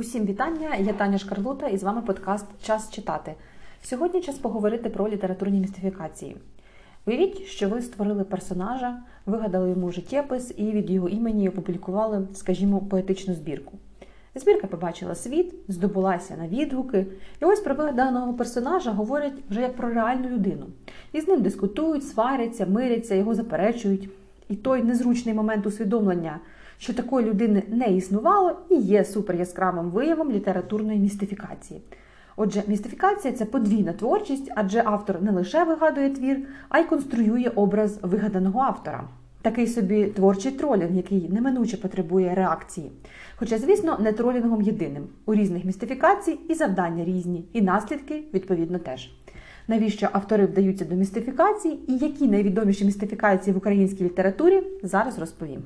Усім вітання! Я Таня Шкарлута і з вами подкаст Час читати. Сьогодні час поговорити про літературні містифікації. Уявіть, що ви створили персонажа, вигадали йому життєпис і від його імені опублікували, скажімо, поетичну збірку. Збірка побачила світ, здобулася на відгуки, і ось про вигаданого персонажа говорять вже як про реальну людину. І з ним дискутують, сваряться, миряться, його заперечують. І той незручний момент усвідомлення що такої людини не існувало і є суперяскравим виявом літературної містифікації. Отже, містифікація це подвійна творчість, адже автор не лише вигадує твір, а й конструює образ вигаданого автора. Такий собі творчий тролінг, який неминуче потребує реакції. Хоча, звісно, не тролінгом єдиним. У різних містифікацій і завдання різні, і наслідки, відповідно, теж. Навіщо автори вдаються до містифікацій і які найвідоміші містифікації в українській літературі зараз розповім.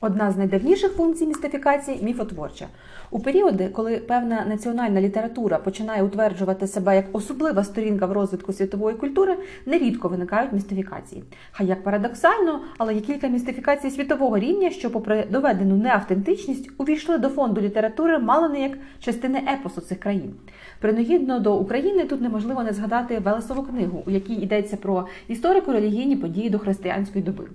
Одна з найдавніших функцій містифікації міфотворча. У періоди, коли певна національна література починає утверджувати себе як особлива сторінка в розвитку світової культури, нерідко виникають містифікації. Хай як парадоксально, але є кілька містифікацій світового рівня, що, попри доведену неавтентичність, увійшли до фонду літератури мало не як частини епосу цих країн. Принагідно до України тут неможливо не згадати Велесову книгу, у якій йдеться про історико-релігійні події до християнської доби.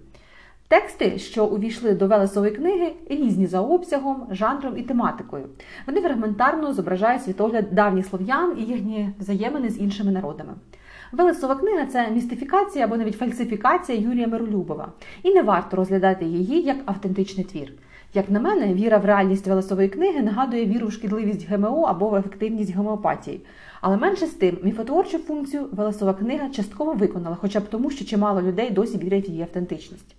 Тексти, що увійшли до Велесової книги, різні за обсягом, жанром і тематикою. Вони фрагментарно зображають світогляд давніх слов'ян і їхні взаємини з іншими народами. Велесова книга це містифікація або навіть фальсифікація Юрія Миролюбова, і не варто розглядати її як автентичний твір. Як на мене, віра в реальність Велесової книги нагадує віру в шкідливість ГМО або в ефективність гомеопатії. Але менше з тим, міфотворчу функцію Велесова книга частково виконала, хоча б тому, що чимало людей досі вірять в її автентичність.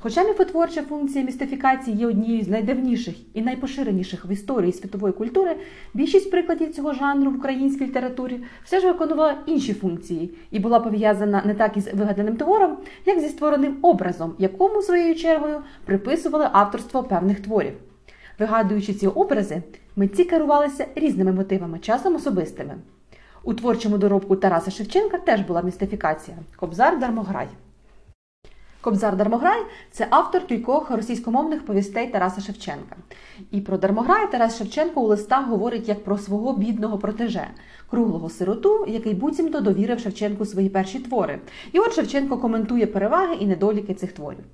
Хоча міфотворча функція містифікації є однією з найдавніших і найпоширеніших в історії світової культури, більшість прикладів цього жанру в українській літературі все ж виконувала інші функції і була пов'язана не так із вигаданим твором, як зі створеним образом, якому своєю чергою приписували авторство певних творів. Вигадуючи ці образи, митці керувалися різними мотивами, часом особистими. У творчому доробку Тараса Шевченка теж була містифікація Кобзар Дармограй. Кобзар Дармограй це автор кількох російськомовних повістей Тараса Шевченка. І про Дармограй Тарас Шевченко у листах говорить як про свого бідного протеже, круглого сироту, який буцімто довірив Шевченку свої перші твори. І от Шевченко коментує переваги і недоліки цих творів.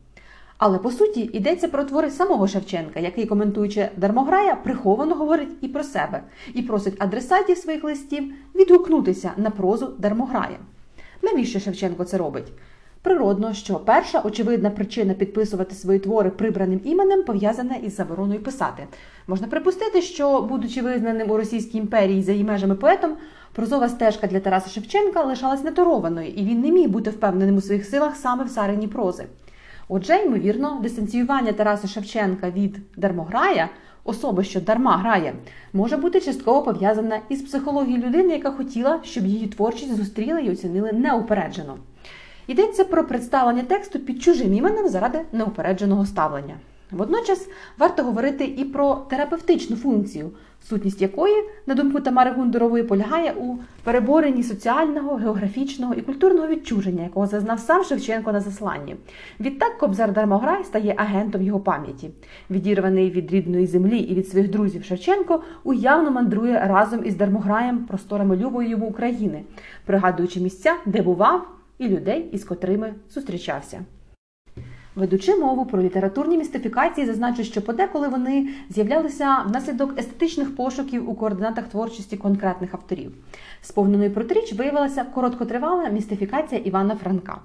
Але по суті йдеться про твори самого Шевченка, який, коментуючи Дармограя, приховано говорить і про себе, і просить адресатів своїх листів відгукнутися на прозу Дармограя. Навіщо Шевченко це робить? Природно, що перша очевидна причина підписувати свої твори прибраним іменем пов'язана із забороною писати. Можна припустити, що, будучи визнаним у Російській імперії за її межами поетом, прозова стежка для Тараса Шевченка лишалась неторованою, і він не міг бути впевненим у своїх силах саме в царині прози. Отже, ймовірно, дистанціювання Тараса Шевченка від дармограя, особи, що дарма грає, може бути частково пов'язана із психологією людини, яка хотіла, щоб її творчість зустріли і оцінили неупереджено. Йдеться про представлення тексту під чужим іменем заради неупередженого ставлення. Водночас варто говорити і про терапевтичну функцію, сутність якої, на думку Тамари Гундурової, полягає у переборенні соціального, географічного і культурного відчуження, якого зазнав сам Шевченко на засланні. Відтак Кобзар Дармограй стає агентом його пам'яті. Відірваний від рідної землі і від своїх друзів Шевченко уявно мандрує разом із Дармограєм просторами любої йому України, пригадуючи місця, де бував і людей, із котрими зустрічався. Ведучи мову про літературні містифікації, зазначу, що подеколи вони з'являлися внаслідок естетичних пошуків у координатах творчості конкретних авторів. Сповненою протиріч виявилася короткотривала містифікація Івана Франка.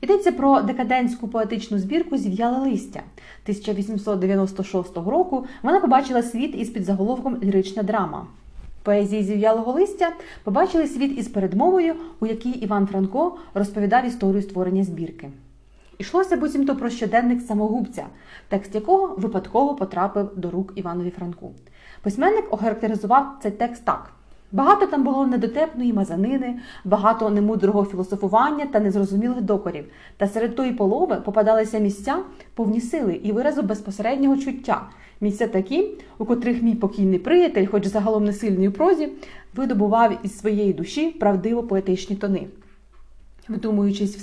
Йдеться про декадентську поетичну збірку Зів'яле листя 1896 року. Вона побачила світ із під заголовком Лірична драма. Поезії зів'ялого листя побачили світ із передмовою, у якій Іван Франко розповідав історію створення збірки. Ішлося буцімто про щоденник самогубця, текст якого випадково потрапив до рук Іванові Франку. Письменник охарактеризував цей текст так: багато там було недотепної мазанини, багато немудрого філософування та незрозумілих докорів. Та серед тої полови попадалися місця повні сили і виразу безпосереднього чуття. Місця такі, у котрих мій покійний приятель, хоч загалом не сильний у прозі, видобував із своєї душі правдиво поетичні тони. Вдумуючись в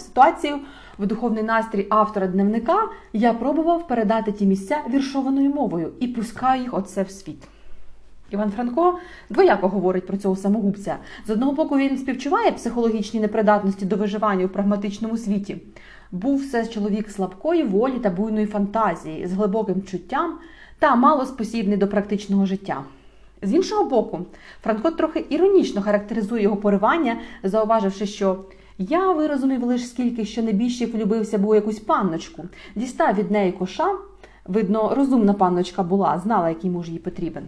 ситуацію, в духовний настрій автора дневника, я пробував передати ті місця віршованою мовою і пускаю їх оце в світ. Іван Франко двояко говорить про цього самогубця. З одного боку, він співчуває психологічні непридатності до виживання у прагматичному світі. Був все чоловік слабкої волі та буйної фантазії, з глибоким чуттям та малоспосібний до практичного життя. З іншого боку, Франко трохи іронічно характеризує його поривання, зауваживши, що я вирозумів лише скільки, що небіжчик влюбився був якусь панночку, дістав від неї коша. Видно, розумна панночка була, знала, який муж їй потрібен.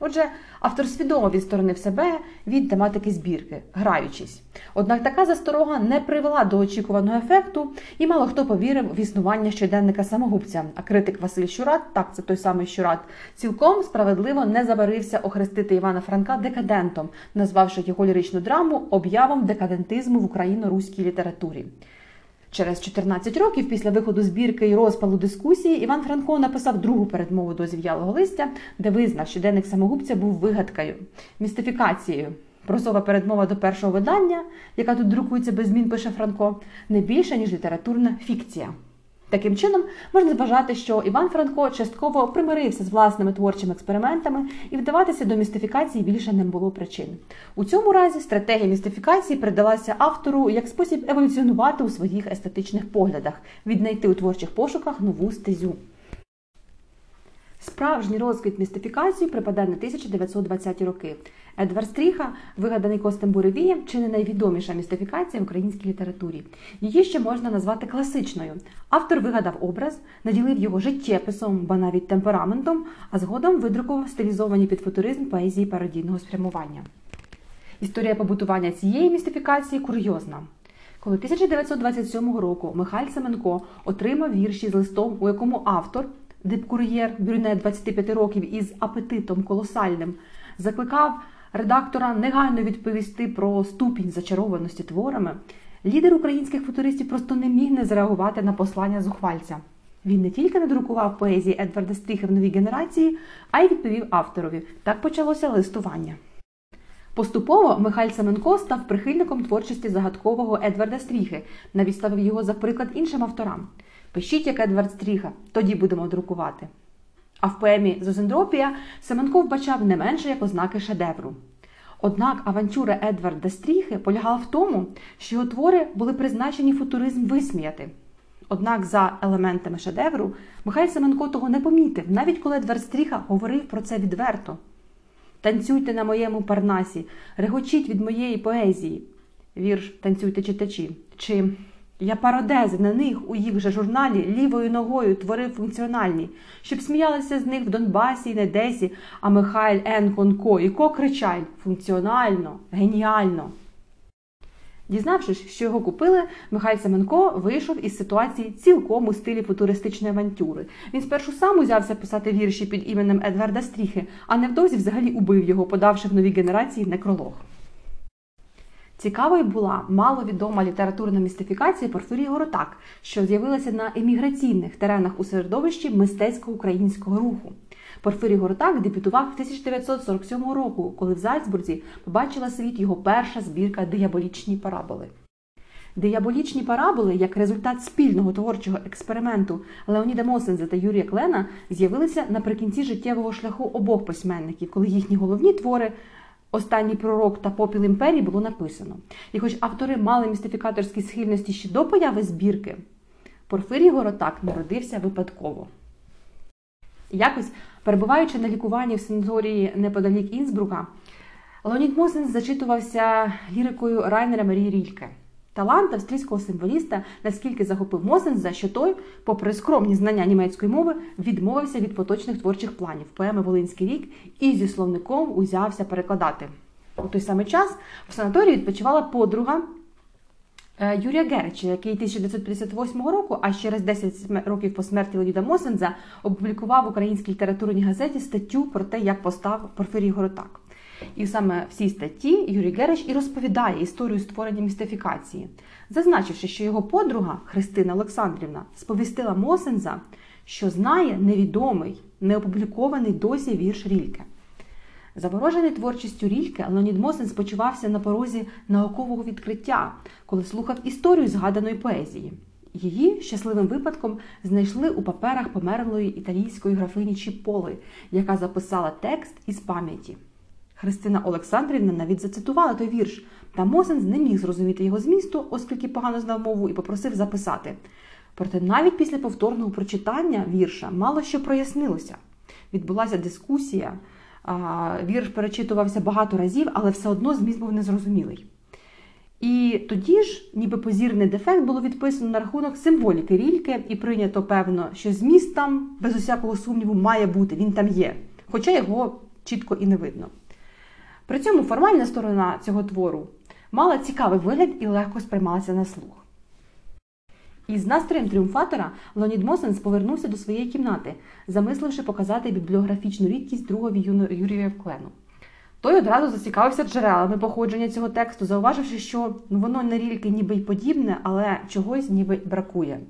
Отже, автор свідомо відсторонив себе від тематики збірки, граючись. Однак така засторога не привела до очікуваного ефекту, і мало хто повірив в існування щоденника самогубця. А критик Василь Щурат, так це той самий Щурат, цілком справедливо не забарився охрестити Івана Франка декадентом, назвавши його ліричну драму об'явом декадентизму в україно-руській літературі. Через 14 років після виходу збірки і розпалу дискусії Іван Франко написав другу передмову до зів'ялого листя, де визнав, що денник самогубця був вигадкою, містифікацією. Прозова передмова до першого видання, яка тут друкується без змін, пише Франко, не більше ніж літературна фікція. Таким чином, можна вважати, що Іван Франко частково примирився з власними творчими експериментами і вдаватися до містифікації більше не було причин. У цьому разі стратегія містифікації передалася автору як спосіб еволюціонувати у своїх естетичних поглядах, віднайти у творчих пошуках нову стезю. Справжній розквіт містифікації припадає на 1920-ті роки. Едвард Стріха, вигаданий Костем Буревієм, чи не найвідоміша містифікація в українській літературі. Її ще можна назвати класичною. Автор вигадав образ, наділив його життєписом, ба навіть темпераментом, а згодом видрукував стилізовані під футуризм поезії пародійного спрямування. Історія побутування цієї містифікації курйозна. Коли 1927 року Михайль Семенко отримав вірші з листом, у якому автор дипкур'єр брюнет 25 років із апетитом колосальним, закликав редактора негайно відповісти про ступінь зачарованості творами, лідер українських футуристів просто не міг не зреагувати на послання зухвальця. Він не тільки надрукував поезії Едварда Стріхи в новій генерації, а й відповів авторові. Так почалося листування. Поступово Михайль Семенко став прихильником творчості загадкового Едварда Стріхи, навіть ставив його за приклад іншим авторам. Пишіть, як Едвард Стріха, тоді будемо друкувати. А в поемі Зозендропія Семенко вбачав не менше як ознаки шедевру. Однак авантюра Едварда Стріхи полягала в тому, що його твори були призначені футуризм висміяти. Однак, за елементами шедевру, Михайль Семенко того не помітив, навіть коли Едвард Стріха говорив про це відверто. Танцюйте на моєму парнасі, регочіть від моєї поезії. Вірш танцюйте читачі. Чи я пародези на них у їх же журналі лівою ногою творив функціональні, щоб сміялися з них в Донбасі і Недесі, а Михайль Н. Конко і Ко кричать функціонально, геніально. Дізнавшись, що його купили, Михайль Семенко вийшов із ситуації цілком у стилі футуристичної авантюри. Він спершу сам узявся писати вірші під іменем Едварда Стріхи, а невдовзі взагалі убив його, подавши в новій генерації некролог. Цікавою була маловідома літературна містифікація Порфирії Горотак, що з'явилася на еміграційних теренах у середовищі мистецько-українського руху. Порфирій Горотак дебютував 1947 року, коли в Зальцбурзі побачила світ його перша збірка Дияболічні параболи. Дияболічні параболи, як результат спільного творчого експерименту Леоніда Мосенза та Юрія Клена, з'явилися наприкінці життєвого шляху обох письменників, коли їхні головні твори Останній пророк та попіл імперії було написано. І хоч автори мали містифікаторські схильності ще до появи збірки, Порфирій Горотак народився випадково. Якось, перебуваючи на лікуванні в санаторії неподалік Інсбрука, Леонід Мосенс зачитувався лірикою Райнера Марії Рільке. Талант австрійського символіста наскільки захопив Мосенза, що той, попри скромні знання німецької мови, відмовився від поточних творчих планів поеми Волинський рік і зі словником узявся перекладати. У той самий час в санаторії відпочивала подруга е, Юрія Герича, який 1958 року, а через 10 років по смерті Леоніда Мосенза, опублікував в українській літературній газеті статтю про те, як постав Порфирій Горотак. І саме в цій статті Юрій Герич і розповідає історію створення містифікації, зазначивши, що його подруга Христина Олександрівна сповістила Мосенза, що знає невідомий, неопублікований досі вірш Рільке. Заворожений творчістю Рільке, Леонід Мосин спочивався на порозі наукового відкриття, коли слухав історію згаданої поезії. Її щасливим випадком знайшли у паперах померлої італійської графині Чіполи, яка записала текст із пам'яті. Христина Олександрівна навіть зацитувала той вірш, та Мосин не міг зрозуміти його змісту, оскільки погано знав мову, і попросив записати. Проте навіть після повторного прочитання вірша мало що прояснилося. Відбулася дискусія, вірш перечитувався багато разів, але все одно зміст був незрозумілий. І тоді ж, ніби позірний дефект, було відписано на рахунок символіки рільки, і прийнято, певно, що зміст там, без усякого сумніву, має бути, він там є, хоча його чітко і не видно. При цьому формальна сторона цього твору мала цікавий вигляд і легко сприймалася на слух. Із настроєм тріумфатора Леонід Мосенс повернувся до своєї кімнати, замисливши показати бібліографічну рідкість другові Юрія Вклену. Той одразу зацікавився джерелами походження цього тексту, зауваживши, що ну, воно не рільки ніби й подібне, але чогось ніби бракує.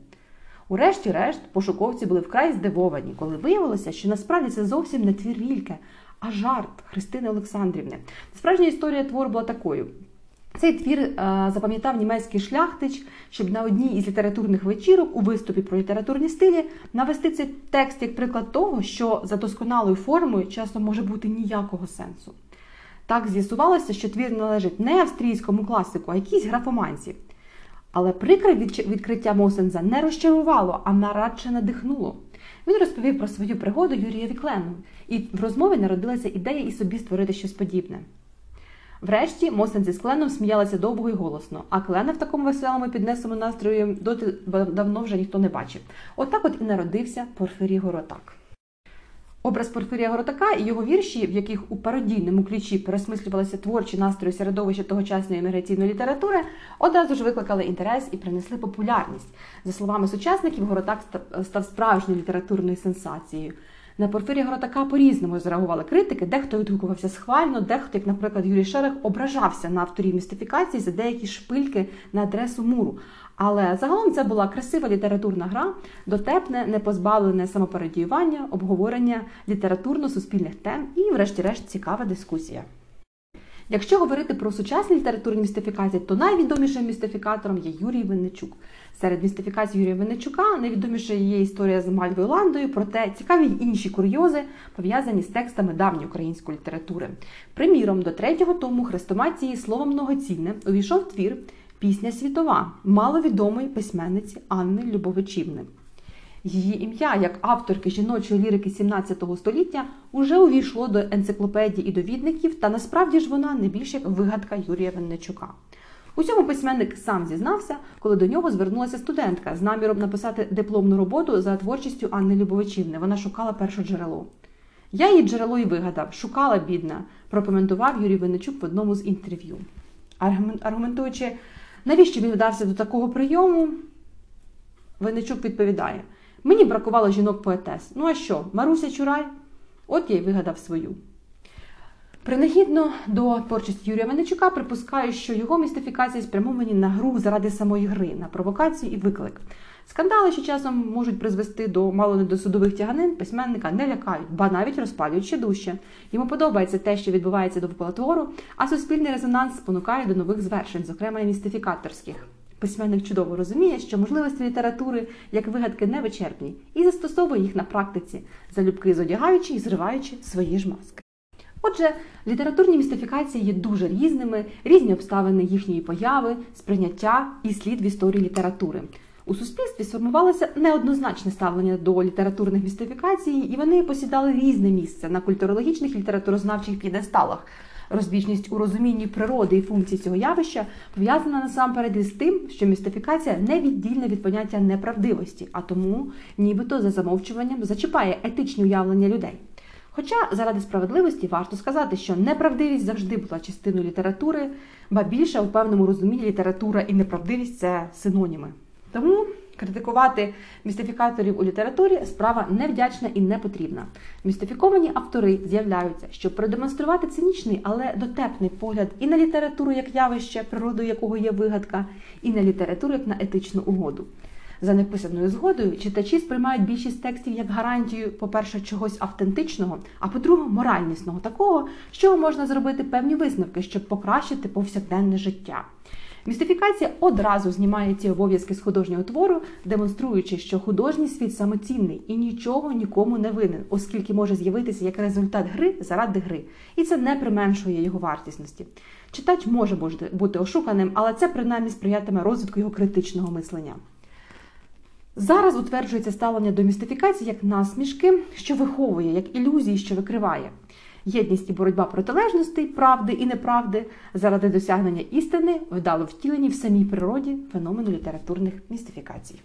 Урешті-решт, пошуковці були вкрай здивовані, коли виявилося, що насправді це зовсім не твір рільки, а жарт Христини Олександрівни. Справжня історія твору була такою. Цей твір е, запам'ятав німецький шляхтич, щоб на одній із літературних вечірок у виступі про літературні стилі навести цей текст як приклад того, що за досконалою формою часто може бути ніякого сенсу. Так з'ясувалося, що твір належить не австрійському класику, а якійсь графоманці. Але прикре відкриття Мосенза не розчарувало, а нарадше надихнуло. Він розповів про свою пригоду Юрія Віклену, і в розмові народилася ідея і собі створити щось подібне. Врешті Мосен зі Кленом сміялися довго і голосно, а клена в такому веселому піднесому настрою доти давно вже ніхто не бачив. Отак от, от і народився Порфирій Горотак. Образ Порфирія Горотака і його вірші, в яких у пародійному ключі пересмислювалися творчі настрої середовища тогочасної еміграційної літератури, одразу ж викликали інтерес і принесли популярність. За словами сучасників, Горотак став справжньою літературною сенсацією. На Порфирія Горотака по-різному зреагували критики, дехто відгукувався схвально, дехто, як, наприклад, Юрій Шерех, ображався на авторів містифікації за деякі шпильки на адресу муру. Але загалом це була красива літературна гра, дотепне, не позбавлене самопередіювання, обговорення літературно-суспільних тем і, врешті-решт, цікава дискусія. Якщо говорити про сучасні літературні містифікації, то найвідомішим містифікатором є Юрій Винничук. Серед містифікацій Юрія Винничука найвідоміша є історія з Мальвою Ландою, проте цікаві інші курйози пов'язані з текстами давньої української літератури. Приміром, до третього тому хрестоматії слово многоцінне увійшов твір Пісня світова маловідомої письменниці Анни Любовичівни. Її ім'я, як авторки жіночої лірики 17 століття, уже увійшло до енциклопедії і довідників, та насправді ж вона не більш як вигадка Юрія Винничука. У цьому письменник сам зізнався, коли до нього звернулася студентка з наміром написати дипломну роботу за творчістю Анни Любовичівни. Вона шукала перше джерело. Я її джерело і вигадав, шукала бідна, прокоментував Юрій Винничук в одному з інтерв'ю. Аргументуючи, навіщо він вдався до такого прийому, Винничук відповідає. Мені бракувало жінок поетес. Ну а що, Маруся Чурай? От я й вигадав свою. Принагідно до творчості Юрія Венечука припускаю, що його містифікації спрямовані на гру заради самої гри, на провокацію і виклик. Скандали, що часом можуть призвести до мало не до судових тяганин, письменника не лякають, ба навіть розпалюють ще дужче. Йому подобається те, що відбувається довкола твору, а суспільний резонанс спонукає до нових звершень, зокрема і містифікаторських. Письменник чудово розуміє, що можливості літератури як вигадки невичерпні, і застосовує їх на практиці, залюбки зодягаючи і зриваючи свої ж маски. Отже, літературні містифікації є дуже різними, різні обставини їхньої появи, сприйняття і слід в історії літератури. У суспільстві сформувалося неоднозначне ставлення до літературних містифікацій, і вони посідали різне місце на культурологічних літературознавчих п'єдесталах. Розбіжність у розумінні природи і функцій цього явища пов'язана насамперед із тим, що містифікація невіддільна від поняття неправдивості, а тому, нібито за замовчуванням, зачіпає етичні уявлення людей. Хоча заради справедливості варто сказати, що неправдивість завжди була частиною літератури, ба більше у певному розумінні література і неправдивість це синоніми. Тому критикувати містифікаторів у літературі справа невдячна і не потрібна. Містифіковані автори з'являються, щоб продемонструвати цинічний, але дотепний погляд і на літературу як явище, природою якого є вигадка, і на літературу як на етичну угоду. За неписаною згодою читачі сприймають більшість текстів як гарантію, по-перше, чогось автентичного, а по-друге, моральнісного, такого, з чого можна зробити певні висновки, щоб покращити повсякденне життя. Містифікація одразу знімає ці обов'язки з художнього твору, демонструючи, що художній світ самоцінний і нічого нікому не винен, оскільки може з'явитися як результат гри заради гри, і це не применшує його вартісності. Читач може бути ошуканим, але це принаймні сприятиме розвитку його критичного мислення. Зараз утверджується ставлення до містифікації як насмішки, що виховує, як ілюзії, що викриває. Єдність і боротьба протилежностей, правди і неправди заради досягнення істини вдало втілені в самій природі феномену літературних містифікацій.